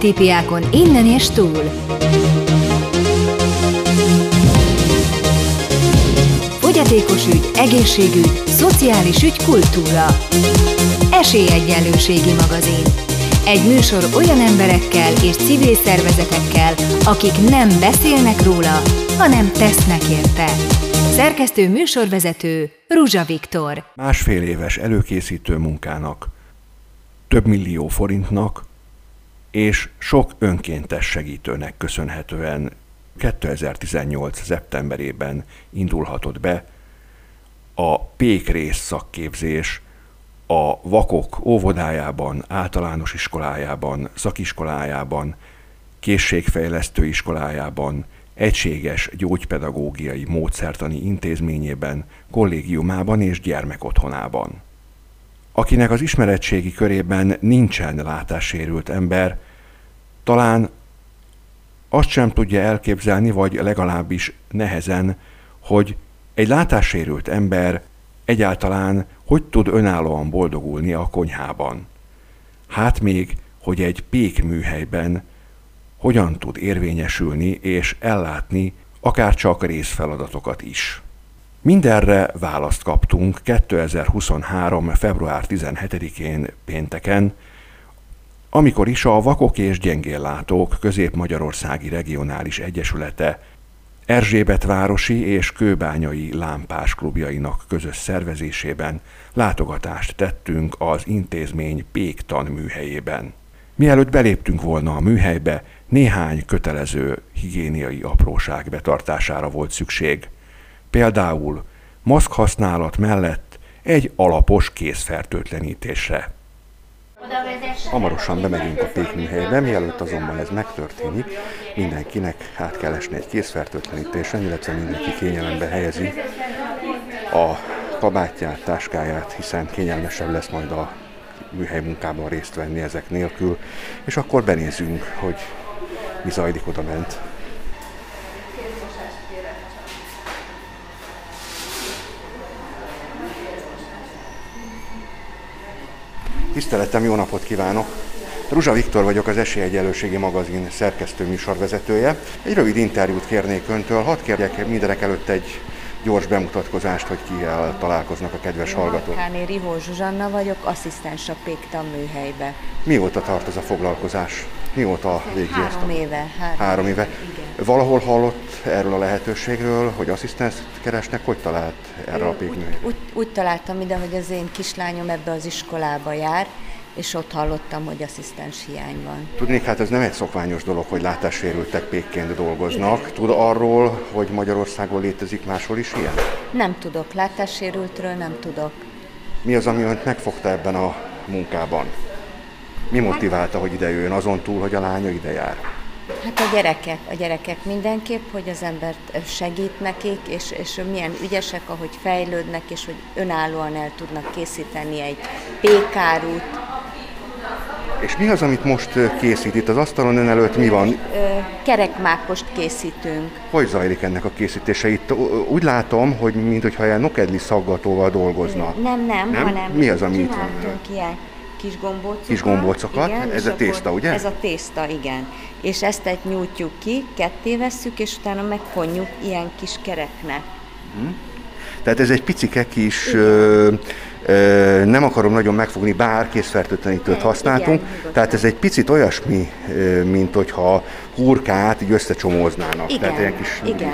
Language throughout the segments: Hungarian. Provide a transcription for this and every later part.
sztereotípiákon innen és túl. Fogyatékos ügy, egészségügy, szociális ügy, kultúra. Esélyegyenlőségi magazin. Egy műsor olyan emberekkel és civil szervezetekkel, akik nem beszélnek róla, hanem tesznek érte. Szerkesztő műsorvezető Ruzsa Viktor. Másfél éves előkészítő munkának, több millió forintnak és sok önkéntes segítőnek köszönhetően 2018. szeptemberében indulhatott be a Pékrész szakképzés a vakok óvodájában, általános iskolájában, szakiskolájában, készségfejlesztő iskolájában, egységes gyógypedagógiai módszertani intézményében, kollégiumában és gyermekotthonában. Akinek az ismeretségi körében nincsen látássérült ember, talán azt sem tudja elképzelni, vagy legalábbis nehezen, hogy egy látássérült ember egyáltalán hogy tud önállóan boldogulni a konyhában. Hát még, hogy egy pék műhelyben hogyan tud érvényesülni és ellátni akár csak részfeladatokat is. Mindenre választ kaptunk 2023. február 17-én pénteken, amikor is a Vakok és Gyengéllátók Közép-Magyarországi Regionális Egyesülete Erzsébetvárosi és Kőbányai Lámpás klubjainak közös szervezésében látogatást tettünk az intézmény Péktan műhelyében. Mielőtt beléptünk volna a műhelybe, néhány kötelező higiéniai apróság betartására volt szükség. Például maszk használat mellett egy alapos kézfertőtlenítésre. Hamarosan bemegyünk a pékműhelybe, mielőtt azonban ez megtörténik, mindenkinek át kell esni egy kézfertőtlenítésen, illetve mindenki kényelembe helyezi a kabátját, táskáját, hiszen kényelmesebb lesz majd a műhely munkában részt venni ezek nélkül, és akkor benézünk, hogy mi zajlik oda bent. Tiszteletem, jó napot kívánok! Ruzsa Viktor vagyok, az Esélyegyelőségi magazin szerkesztő műsorvezetője. Egy rövid interjút kérnék öntől, hadd kérjek mindenek előtt egy gyors bemutatkozást, hogy kivel találkoznak a kedves hallgatók. Káné Rihó Zsuzsanna vagyok, asszisztens a Péktan műhelybe. Mióta tart ez a foglalkozás? Mióta végzi ezt? Három éve. Három, Három éve. Igen. Valahol hallott erről a lehetőségről, hogy asszisztens keresnek, hogy talált erre a pékműhelyre? Úgy, úgy, úgy találtam ide, hogy az én kislányom ebbe az iskolába jár, és ott hallottam, hogy asszisztens hiány van. Tudnék, hát ez nem egy szokványos dolog, hogy látássérültek pékként dolgoznak. Tud arról, hogy Magyarországon létezik máshol is ilyen? Nem tudok, látássérültről nem tudok. Mi az, ami önt megfogta ebben a munkában? Mi motiválta, hogy ide jöjjön, azon túl, hogy a lánya ide jár? Hát a gyerekek, a gyerekek mindenképp, hogy az embert segít nekik, és, és milyen ügyesek, ahogy fejlődnek, és hogy önállóan el tudnak készíteni egy pékárút. És mi az, amit most készít itt az asztalon ön előtt, mi van? Kerekmákost készítünk. Hogy zajlik ennek a készítése? Itt úgy látom, hogy mintha ilyen nokedli szaggatóval dolgozna. Nem, nem, Nem? hanem Mi az, ami itt van? ilyen kis gombócokat. Kis gombócokat? Igen, Ez a tészta, ugye? Ez a tészta, igen. És ezt egy nyújtjuk ki, ketté vesszük, és utána megfonjuk ilyen kis kereknek. Tehát ez egy picike kis, ö, ö, nem akarom nagyon megfogni, bár készfertőtlenítőt használtunk. igen. Tehát ez egy picit olyasmi, mint hogyha hurkát így összecsomóznának. Igen, Tehát ilyen kis igen,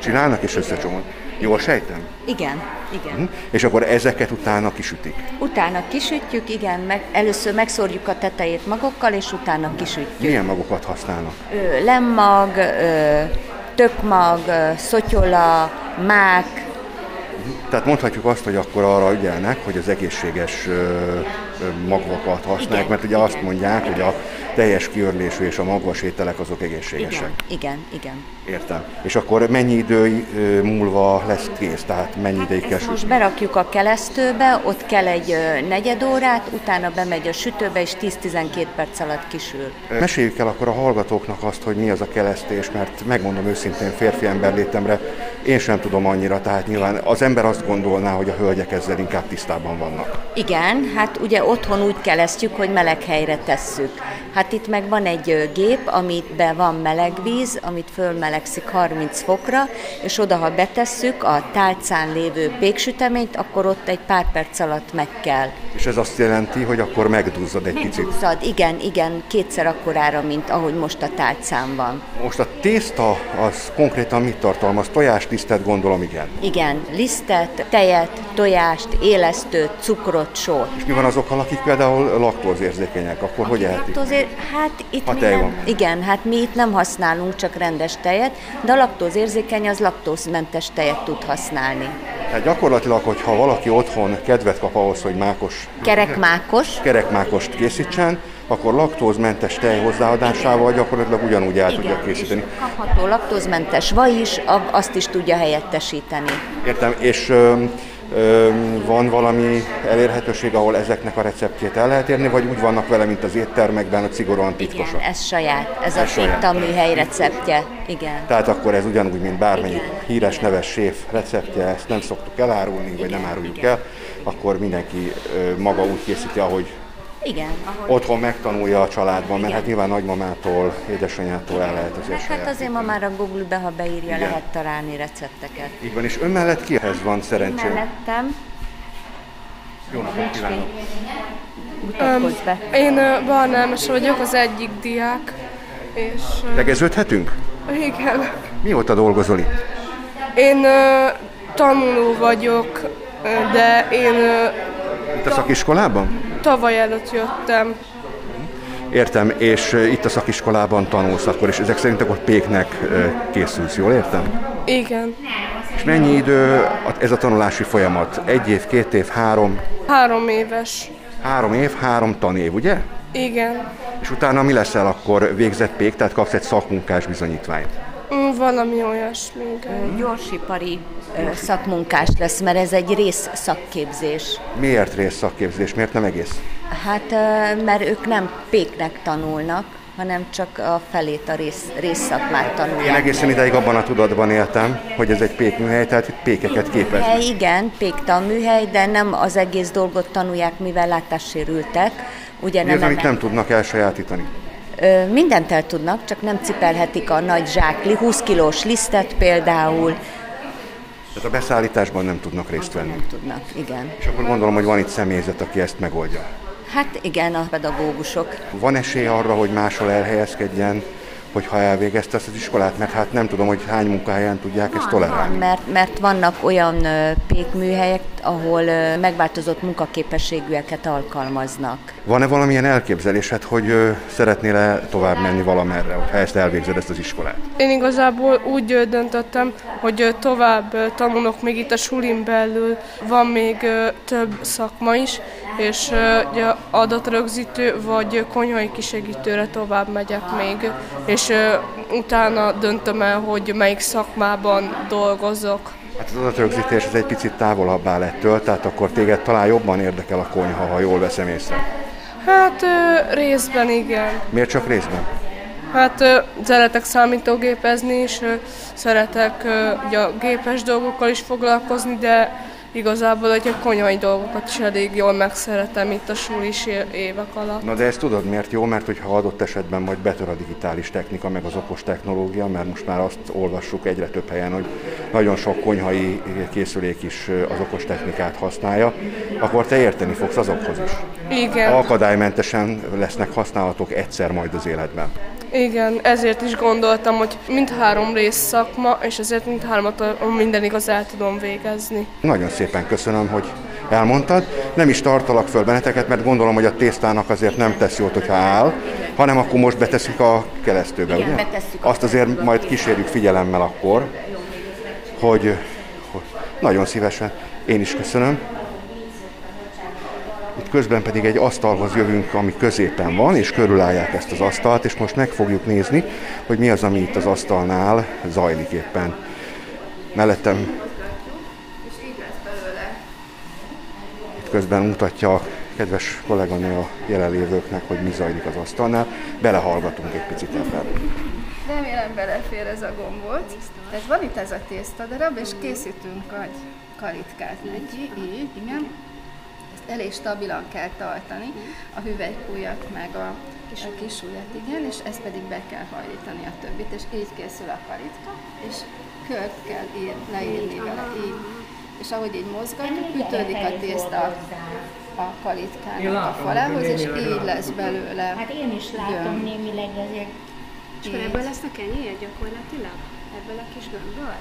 csinálnak és összecsomóz. Jól sejtem? Igen, igen. Hm? És akkor ezeket utána kisütik. Utána kisütjük, igen, meg, először megszórjuk a tetejét magokkal, és utána kisütjük. Milyen magokat használnak? Ö, lemmag, ö, tökmag, ö, szotyola, mák, Tehát mondhatjuk azt, hogy akkor arra ügyelnek, hogy az egészséges ö, ö, magvakat használják, Igen, mert ugye azt igen. mondják, hogy a teljes kiörlésű és a magvas ételek azok egészségesek. igen, igen, igen. Értem. És akkor mennyi idő múlva lesz kész? Tehát mennyi ideig kell most berakjuk a kelesztőbe, ott kell egy negyed órát, utána bemegy a sütőbe, és 10-12 perc alatt kisül. Meséljük el akkor a hallgatóknak azt, hogy mi az a kelesztés, mert megmondom őszintén férfi ember létemre, én sem tudom annyira, tehát nyilván az ember azt gondolná, hogy a hölgyek ezzel inkább tisztában vannak. Igen, hát ugye otthon úgy kelesztjük, hogy meleg helyre tesszük. Hát Hát itt meg van egy gép, amiben van meleg víz, amit fölmelegszik 30 fokra, és oda, ha betesszük a tálcán lévő péksüteményt, akkor ott egy pár perc alatt meg kell. És ez azt jelenti, hogy akkor megduzzad egy picit? Megduzzad, igen, igen, kétszer akkorára, mint ahogy most a tálcán van. Most a tészta az konkrétan mit tartalmaz? Tojást, lisztet gondolom, igen? Igen, lisztet, tejet, tojást, élesztőt, cukrot, sót. És mi van azokkal, akik például laktózérzékenyek, akkor hogy ehetik? Laktózér... Hát itt ha mi nem... Van. Igen, hát mi itt nem használunk csak rendes tejet, de a laktózérzékeny az laktózmentes tejet tud használni. Tehát gyakorlatilag, hogyha valaki otthon kedvet kap ahhoz, hogy mákos... Kerekmákos. Kerekmákost készítsen, akkor laktózmentes tej hozzáadásával gyakorlatilag ugyanúgy el Igen, tudja készíteni. kapható laktózmentes vaj is, azt is tudja helyettesíteni. Értem, és van valami elérhetőség, ahol ezeknek a receptjét el lehet érni, vagy úgy vannak vele, mint az éttermekben, a szigorúan titkosak? Igen, ez saját, ez, ez a saját. műhely receptje. Igen. Tehát akkor ez ugyanúgy, mint bármelyik Igen. híres, neves séf receptje, ezt nem szoktuk elárulni, vagy nem áruljuk Igen. el, akkor mindenki maga úgy készíti, ahogy igen. Ahogy... Otthon megtanulja a családban, mert hát nyilván nagymamától, édesanyától el lehet azért Hát azért ma már a Google-be, ha beírja, Igen. lehet találni recepteket. Így van, és ön mellett kihez van szerencsé? Én mellettem. Jó napot kívánok! Um, én uh, vagyok, az egyik diák. És, uh, Tegeződhetünk? Igen. Mióta dolgozol itt? Én uh, tanuló vagyok, de én... Itt a szakiskolában? Tavaly előtt jöttem. Értem, és itt a szakiskolában tanulsz akkor, és ezek szerint akkor péknek készülsz, jól értem? Igen. És mennyi idő ez a tanulási folyamat? Egy év, két év, három? Három éves. Három év, három tanév, ugye? Igen. És utána mi leszel akkor végzett pék, tehát kapsz egy szakmunkás bizonyítványt? Valami olyasmi. Gyorsipari szakmunkás lesz, mert ez egy rész szakképzés. Miért rész szakképzés? Miért nem egész? Hát, mert ők nem péknek tanulnak, hanem csak a felét a rész, részszakmát tanulják. Én egészen ideig abban a tudatban éltem, hogy ez egy pékműhely, tehát itt pékeket képez. Műhely, igen, péktanműhely, de nem az egész dolgot tanulják, mivel látássérültek. Ugye Mi nem az, amit nem tudnak elsajátítani? Mindent el tudnak, csak nem cipelhetik a nagy zsákli, 20 kilós lisztet például. Tehát a beszállításban nem tudnak részt venni. Nem tudnak, igen. És akkor gondolom, hogy van itt személyzet, aki ezt megoldja. Hát igen, a pedagógusok. Van esély arra, hogy máshol elhelyezkedjen, hogyha elvégezte ezt az iskolát, mert hát nem tudom, hogy hány munkahelyen tudják ezt tolerálni. Van, mert, mert vannak olyan pékműhelyek, ahol megváltozott munkaképességűeket alkalmaznak. Van-e valamilyen elképzelésed, hogy szeretnél-e tovább menni valamerre, ha ezt elvégzed ezt az iskolát? Én igazából úgy döntöttem, hogy tovább tanulok még itt a sulin belül, van még több szakma is, és adatrögzítő vagy konyhai kisegítőre tovább megyek még, és utána döntöm el, hogy melyik szakmában dolgozok. Hát az adatrögzítés ez egy picit távolabbá lett től, tehát akkor téged talán jobban érdekel a konyha, ha jól veszem észre. Hát részben igen. Miért csak részben? Hát szeretek számítógépezni is, szeretek ugye, a gépes dolgokkal is foglalkozni, de igazából, hogy a konyhai dolgokat is elég jól megszeretem itt a sulis évek alatt. Na de ezt tudod miért jó? Mert hogyha adott esetben majd betör a digitális technika, meg az okos technológia, mert most már azt olvassuk egyre több helyen, hogy nagyon sok konyhai készülék is az okos technikát használja, akkor te érteni fogsz azokhoz is. Igen. Akadálymentesen lesznek használhatók egyszer majd az életben. Igen, ezért is gondoltam, hogy mindhárom rész szakma, és ezért mindhármat minden igaz el tudom végezni. Nagyon szépen köszönöm, hogy elmondtad. Nem is tartalak föl benneteket, mert gondolom, hogy a tésztának azért nem tesz jót, hogyha áll, hanem akkor most beteszik a keresztőbe, Igen, ugye? Azt azért majd kísérjük figyelemmel akkor, hogy, hogy nagyon szívesen. Én is köszönöm. Itt közben pedig egy asztalhoz jövünk, ami középen van, és körülállják ezt az asztalt, és most meg fogjuk nézni, hogy mi az, ami itt az asztalnál zajlik éppen. Mellettem itt közben mutatja a kedves kolléganő a jelenlévőknek, hogy mi zajlik az asztalnál. Belehallgatunk egy picit ebben. Remélem belefér ez a gombóc. Ez van itt ez a tésztadarab, és készítünk egy kalitkát neki, igen elég stabilan kell tartani a hüvelykújat meg a A kis ujjat, igen, és ezt pedig be kell hajlítani a többit, és így készül a karitka, és kört kell ír, leírni vele, így. És ahogy így mozgatjuk, ütődik a tészta a kalitkának a falához, és így lesz belőle Hát én is látom gömb. némileg azért. És akkor ebből lesz a kenyér gyakorlatilag? Ebből a kis gömbből?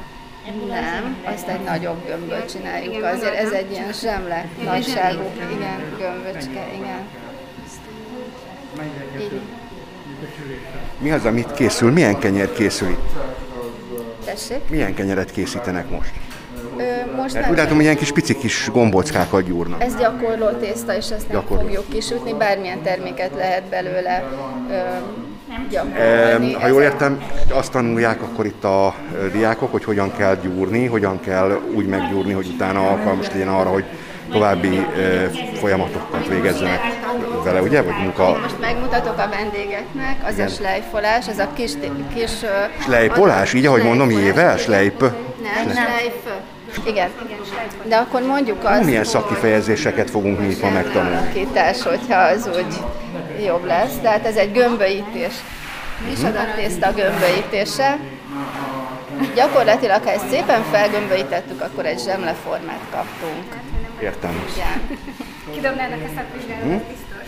Nem, azt egy nagyobb gömböt csináljuk. Igen, Azért ez egy ilyen zsemle nagyságú, igen, gömböcske, igen. Így. Mi az, amit készül? Milyen kenyer készül itt? Tessék? Milyen kenyeret készítenek most? Ö, most nem úgy látom, hogy ilyen kis pici kis gombóckákat gyúrnak. Ez gyakorló tészta, és ezt nem Gyakorló. fogjuk kisütni, bármilyen terméket lehet belőle ö, Em, gyakorolni. Ha jól értem, azt tanulják akkor itt a diákok, hogy hogyan kell gyúrni, hogyan kell úgy meggyúrni, hogy utána alkalmas legyen arra, hogy további ö, folyamatokat végezzenek vele, ugye? Vagy munka Most megmutatok a vendégeknek, az Igen. a slejfolás, ez a kis, kis slejpolás, így ahogy mondom, jével, slejp. Nem, slejf. Igen. De akkor mondjuk azt, Milyen szakkifejezéseket fogunk mi itt ma megtanulni? alakítás, hogyha az úgy jobb lesz. Tehát ez egy gömböítés. Mi is a tészta gömböítése. Gyakorlatilag, ha ezt szépen felgömböítettük, akkor egy zsemleformát kaptunk. Értem. Igen. Kidobnának a szakvizsgálatot, biztos.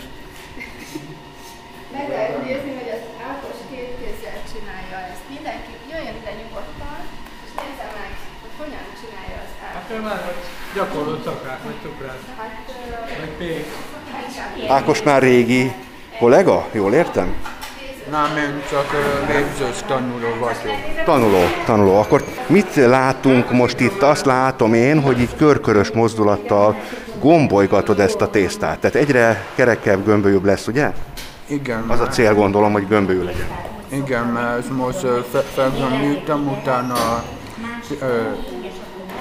Meg lehet nézni, hogy az Ákos két kézzel csinálja ezt. Mindenki jöjjön ide nyugodtan, és nézze meg, hogy hogyan csinálja az Ákos. Hát ő már gyakorló szakrák, vagy cukrász, vagy pék. Ákos már régi kollega, jól értem? Nem, én csak végzős tanuló vagyok. Tanuló, tanuló. Akkor mit látunk most itt? Azt látom én, hogy így körkörös mozdulattal gombolygatod ezt a tésztát. Tehát egyre kerekebb, gömbölyűbb lesz, ugye? Igen, Az a cél gondolom, hogy gömbölyű legyen. igen, mert ez most ö, fe, felgömbítem, utána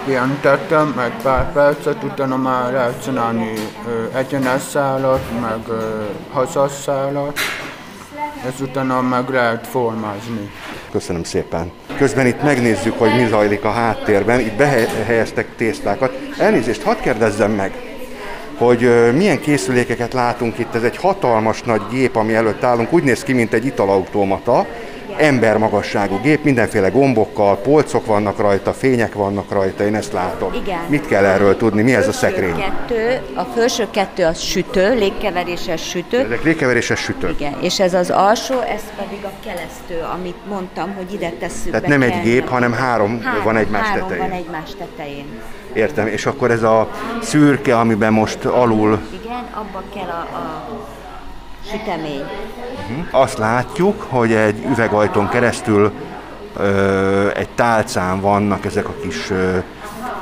pihentettem egy pár percet, utána már lehet csinálni ö, egyenes szálat, meg ö, hazas szálat, és utána meg lehet formázni. Köszönöm szépen. Közben itt megnézzük, hogy mi zajlik a háttérben. Itt behelyeztek tésztákat. Elnézést, hadd kérdezzem meg, hogy milyen készülékeket látunk itt. Ez egy hatalmas nagy gép, ami előtt állunk. Úgy néz ki, mint egy italautomata. Embermagasságú gép, mindenféle gombokkal, polcok vannak rajta, fények vannak rajta, én ezt látom. Igen. Mit kell erről tudni? Mi ez a szekrény? Kettő, a felső kettő az sütő, légkeveréses sütő. Ezek légkeveréses sütők. Igen, és ez az alsó, ez pedig a kelesztő, amit mondtam, hogy ide tesszük Tehát be nem egy gép, hanem három, van egymás három tetején. van egymás tetején. Értem, és akkor ez a szürke, amiben most alul Igen, abba kell a, a sütemény. azt látjuk, hogy egy üvegajtón keresztül ö, egy tálcán vannak ezek a kis ö,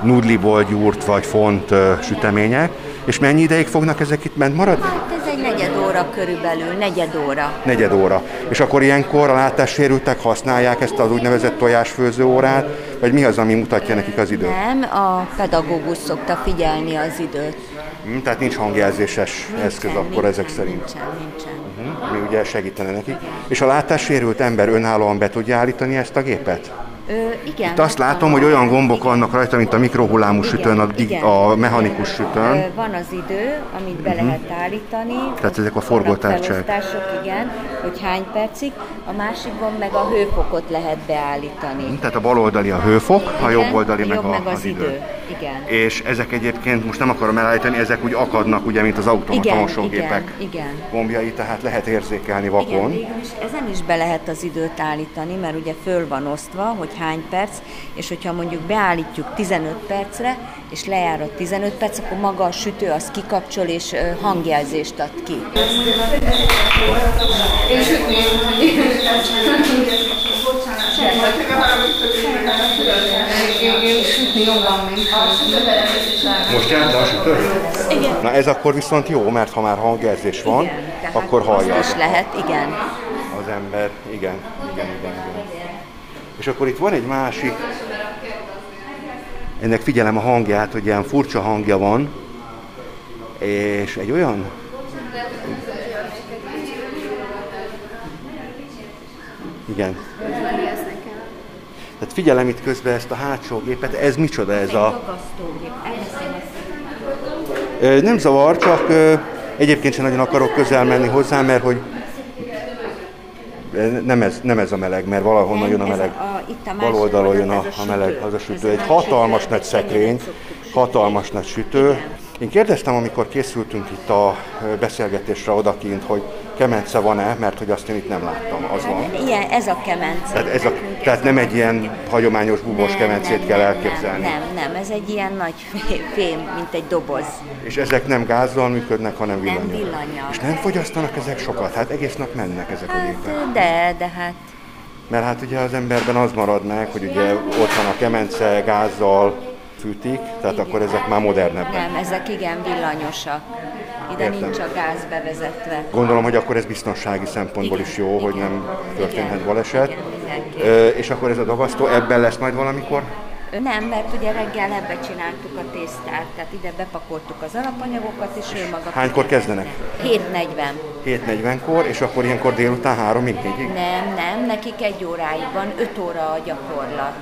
nudliból gyúrt vagy font ö, sütemények, és mennyi ideig fognak ezek itt bent maradni? Hát ez egy negyed óra körülbelül, negyed óra. Negyed óra. És akkor ilyenkor a látássérültek használják ezt az úgynevezett tojásfőző órát, vagy mi az, ami mutatja nekik az időt? Nem, a pedagógus szokta figyelni az időt. Hm, tehát nincs hangjelzéses eszköz Nincsen, akkor ezek nincsen, szerint. Nincsen, nincsen. Hm, ami ugye segítene nekik. És a látássérült ember önállóan be tudja állítani ezt a gépet? Ö, igen. Itt azt hát látom, van- hogy olyan gombok vannak rajta, mint a mikrohullámú sütőn, a, dig- igen. a mechanikus sütőn. Ö, Van az idő, amit be lehet állítani. Tehát ezek a forgótárcsák. igen, hogy hány percig. A másikban meg a hőfokot lehet beállítani. Tehát a bal oldali a hőfok, a Igen, jobb oldali meg, jobb a, meg az, az idő. idő. Igen. És ezek egyébként, most nem akarom elállítani, ezek úgy akadnak, ugye, mint az automata Igen, mosógépek igen, igen. gombjai, tehát lehet érzékelni Igen, vakon. is ezen is be lehet az időt állítani, mert ugye föl van osztva, hogy hány perc, és hogyha mondjuk beállítjuk 15 percre, és lejár a 15 perc, akkor maga a sütő az kikapcsol, és hangjelzést ad ki. Most járt a sütő? Igen. Na ez akkor viszont jó, mert ha már hangjelzés van, Igen, tehát akkor hallja az, lehet, igen. az ember. Igen, igen, igen, igen. És akkor itt van egy másik, ennek figyelem a hangját, hogy ilyen furcsa hangja van, és egy olyan Igen. Tehát figyelem itt közben ezt a hátsó gépet, ez micsoda ez a... Ö, Nem zavar, csak egyébként sem nagyon akarok közel menni hozzá, mert hogy Nem ez, nem ez a meleg, mert valahonnan jön a meleg. A, itt a Bal oldalon jön a, a meleg, az a sütő. Egy hatalmas nagy szekrény, hatalmas nagy sütő. Én kérdeztem, amikor készültünk itt a beszélgetésre odakint, hogy kemence van-e, mert hogy azt én itt nem láttam, az van. Igen, ez a kemence. Tehát, ez a, tehát nem egy ilyen hagyományos bubos Nem, kemencét nem, kell nem, elképzelni. Nem, nem, ez egy ilyen nagy fém- mint egy doboz. És ezek nem gázzal működnek, hanem Nem villanyal. villanyal. És nem fogyasztanak ezek sokat? Hát egész nap mennek ezek a gépek. Hát, de, de hát Mert hát ugye az emberben az marad meg, hogy ugye ott van a kemence, gázzal fűtik, tehát akkor ezek már modernebbek. nem, ezek igen villanyosak. Ide Értem. nincs a gáz bevezetve. Gondolom, hogy akkor ez biztonsági szempontból is jó, hogy nem történhet Igen, baleset. igen. Ö, és akkor ez a dagasztó ebben lesz majd valamikor? Nem, mert ugye reggel ebbe csináltuk a tésztát, tehát ide bepakoltuk az alapanyagokat, és ő maga... Hánykor kezdenek? 7.40. 7.40-kor, és akkor ilyenkor délután 3-ig, 4-ig? Nem, nem, nekik egy óráig van, 5 óra a gyakorlat.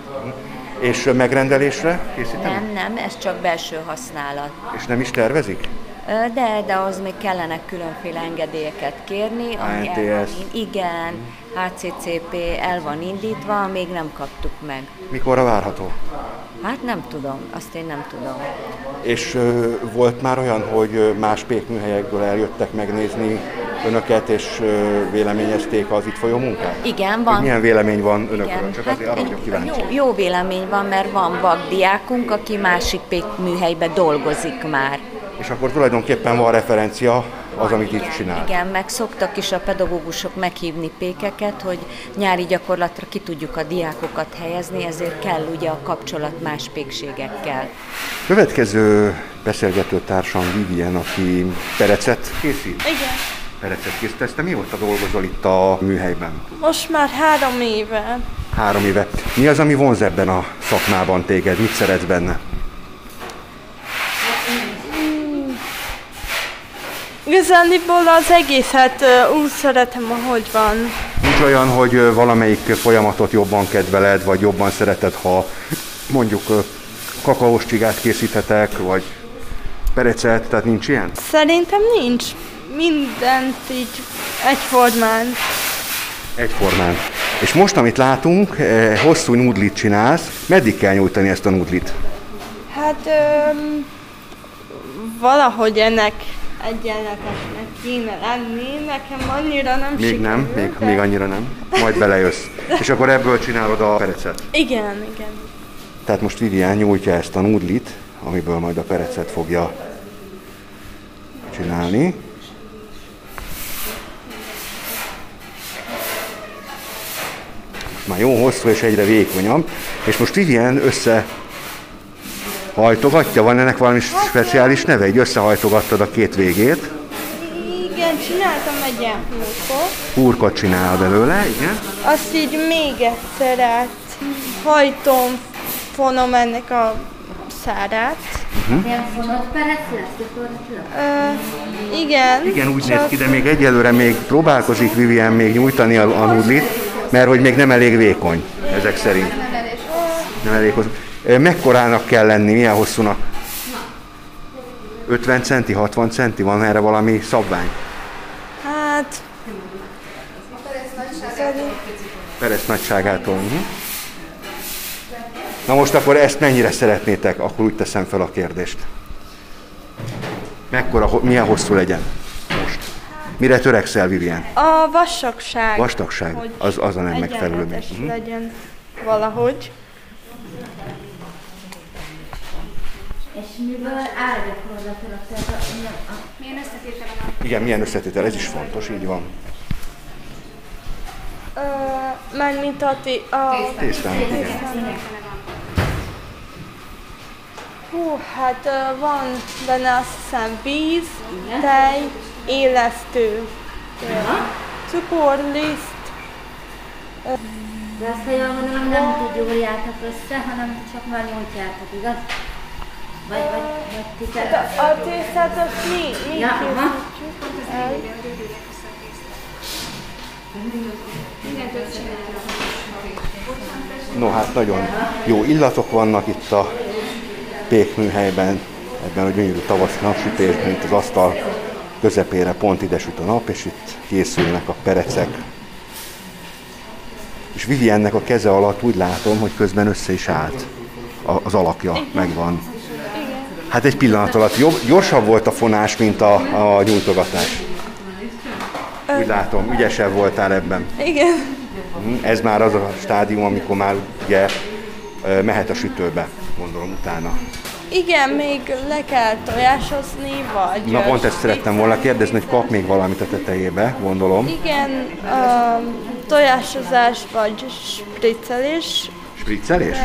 És megrendelésre készítenek? Nem, nem, ez csak belső használat. És nem is tervezik? De, de az még kellenek különféle engedélyeket kérni. ami el van Igen, HCCP el van indítva, még nem kaptuk meg. Mikorra várható? Hát nem tudom, azt én nem tudom. És ö, volt már olyan, hogy más pékműhelyekből eljöttek megnézni önöket, és véleményezték az itt folyó munkát? Igen, Hogy van. milyen vélemény van önökről? Csak hát azért arra vagyok kíváncsi. jó, jó vélemény van, mert van vakdiákunk, aki másik pékműhelyben dolgozik már. És akkor tulajdonképpen van referencia az, amit itt Igen, csinál. Igen, meg szoktak is a pedagógusok meghívni pékeket, hogy nyári gyakorlatra ki tudjuk a diákokat helyezni, ezért kell ugye a kapcsolat más pékségekkel. Következő beszélgető társam Vivien, aki perecet készít. Igen. Perecet készít. Ezt te mióta dolgozol itt a műhelyben? Most már három éve. Három éve. Mi az, ami vonz ebben a szakmában téged? Mit szeretsz benne? Igazániból az egészet úgy szeretem, ahogy van. Nincs olyan, hogy valamelyik folyamatot jobban kedveled, vagy jobban szereted, ha mondjuk kakaós csigát készíthetek, vagy perecet, tehát nincs ilyen? Szerintem nincs. Mindent így egyformán. Egyformán. És most, amit látunk, eh, hosszú nudlit csinálsz. Meddig kell nyújtani ezt a nudlit? Hát öm, valahogy ennek egyenletesnek kéne lenni, nekem annyira nem Még sikerül, nem, még, de- még annyira nem. Majd belejössz. És akkor ebből csinálod a perecet. Igen, igen. Tehát most Vivian nyújtja ezt a nudlit, amiből majd a perecet fogja csinálni. Már jó hosszú és egyre vékonyabb. És most Vivian össze hajtogatja, van ennek valami speciális neve? Így összehajtogattad a két végét. Igen, csináltam egy ilyen húrkot. Húrkot csinál belőle, igen. Azt így még egyszer át hajtom, fonom ennek a szárát. Ilyen fonott perec lesz gyakorlatilag? Ö, igen. Igen, úgy csak- néz ki, de még egyelőre még próbálkozik Vivian még nyújtani a, a nudlit, mert hogy még nem elég vékony, ezek szerint. Nem elég hosszú. Mekkorának kell lenni, milyen hosszúnak? 50 centi, 60 centi, van erre valami szabvány? Hát... Perec nagyságától. Uh-huh. Na most akkor ezt mennyire szeretnétek? Akkor úgy teszem fel a kérdést. Mekkora, milyen hosszú legyen? Mire törekszel, Vivian? A vastagság. Vastagság, hogy az, az a nem megfelelő. még. egyenletes Mhm. legyen valahogy. És miből áll gyakorlatilag? Milyen összetétele van? Igen, milyen összetétel, ez is fontos, így van. Ö, Mármint a, ti, a Tésztának, igen. Hú, hát van benne azt hiszem víz, tej, élesztő, cukorliszt, De azt, ha jól gondolom, nem ti gyúrjátok össze, hanem csak már nyújtjátok, igaz? Vagy, vagy, vagy ti de te... a tésztát azt mi, mi Ja, aha. készítjük el. No hát nagyon jó illatok vannak itt a pékműhelyben, ebben a gyönyörű tavaszi napsütésben, itt az asztal közepére pont ide süt a nap, és itt készülnek a perecek. és Viviennek a keze alatt úgy látom, hogy közben össze is állt. A, az alakja megvan. Hát egy pillanat alatt jobb, gyorsabb volt a fonás, mint a, a nyújtogatás. Úgy látom, ügyesebb voltál ebben. Igen. Mhm, ez már az a stádium, amikor már ugye mehet a sütőbe, gondolom utána. Igen, még le kell tojásozni, vagy... Na pont ezt szerettem volna kérdezni, hogy kap még valamit a tetejébe, gondolom. Igen, uh, tojásozás vagy spriccelés, Spriccelés?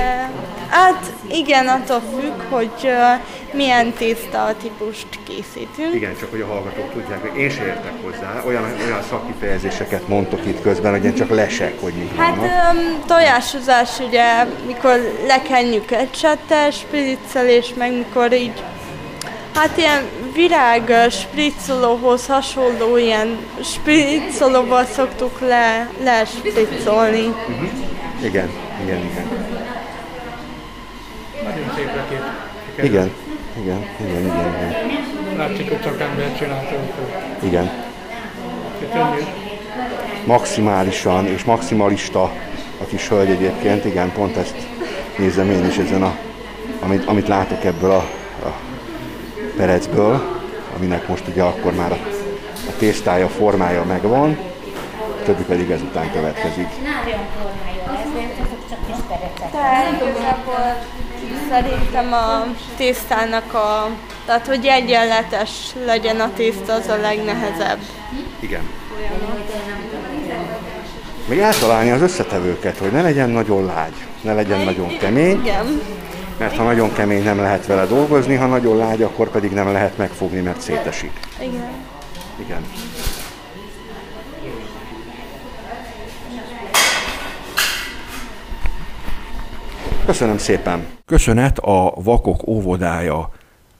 Hát igen, attól függ, hogy milyen tészta típust készítünk. Igen, csak hogy a hallgatók tudják, hogy én sem értek hozzá. Olyan, olyan szakkifejezéseket mondtok itt közben, hogy én csak lesek, hogy mi Hát um, tojásozás ugye, mikor lekenjük ecsettel, spriccelés, meg mikor így Hát ilyen virág spriccolóhoz hasonló ilyen spriccolóval szoktuk le, lespriccolni. Uh-huh. Igen, igen, igen. Nagyon szép lekép. Igen, igen, igen, igen, igen. Látszik, hogy csak ember csinálta. Igen. Maximálisan és maximalista a kis hölgy egyébként, igen, pont ezt nézem én is ezen a, amit, amit látok ebből a, a perecből, aminek most ugye akkor már a, a tésztája, formája megvan, a többi pedig ezután következik. Tehát igazából szerintem a tésztának a, tehát hogy egyenletes legyen a tészta, az a legnehezebb. Igen. Még eltalálni az összetevőket, hogy ne legyen nagyon lágy, ne legyen nagyon kemény. Igen. Mert ha nagyon kemény nem lehet vele dolgozni, ha nagyon lágy, akkor pedig nem lehet megfogni, mert szétesik. Igen. Igen. Köszönöm szépen! Köszönet a Vakok óvodája,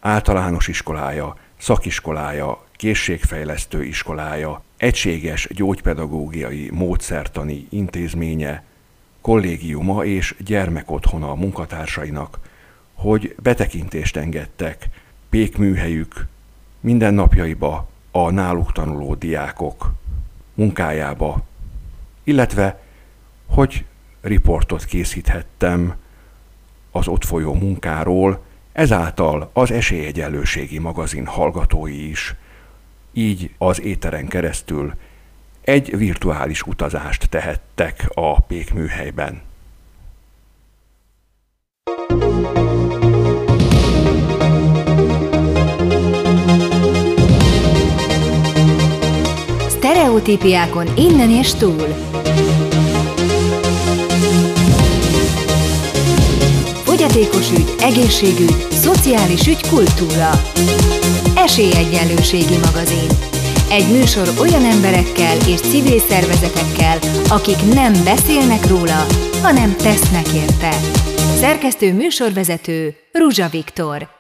általános iskolája, szakiskolája, készségfejlesztő iskolája, egységes gyógypedagógiai módszertani intézménye, kollégiuma és gyermekotthona a munkatársainak, hogy betekintést engedtek pékműhelyük mindennapjaiba a náluk tanuló diákok munkájába, illetve hogy riportot készíthettem az ott folyó munkáról, ezáltal az Esélyegyenlőségi magazin hallgatói is, így az éteren keresztül egy virtuális utazást tehettek a pékműhelyben. Sztereotípiákon innen és túl fogyatékos ügy, egészségügy, szociális ügy, kultúra. Esélyegyenlőségi magazin. Egy műsor olyan emberekkel és civil szervezetekkel, akik nem beszélnek róla, hanem tesznek érte. Szerkesztő műsorvezető Ruzsa Viktor.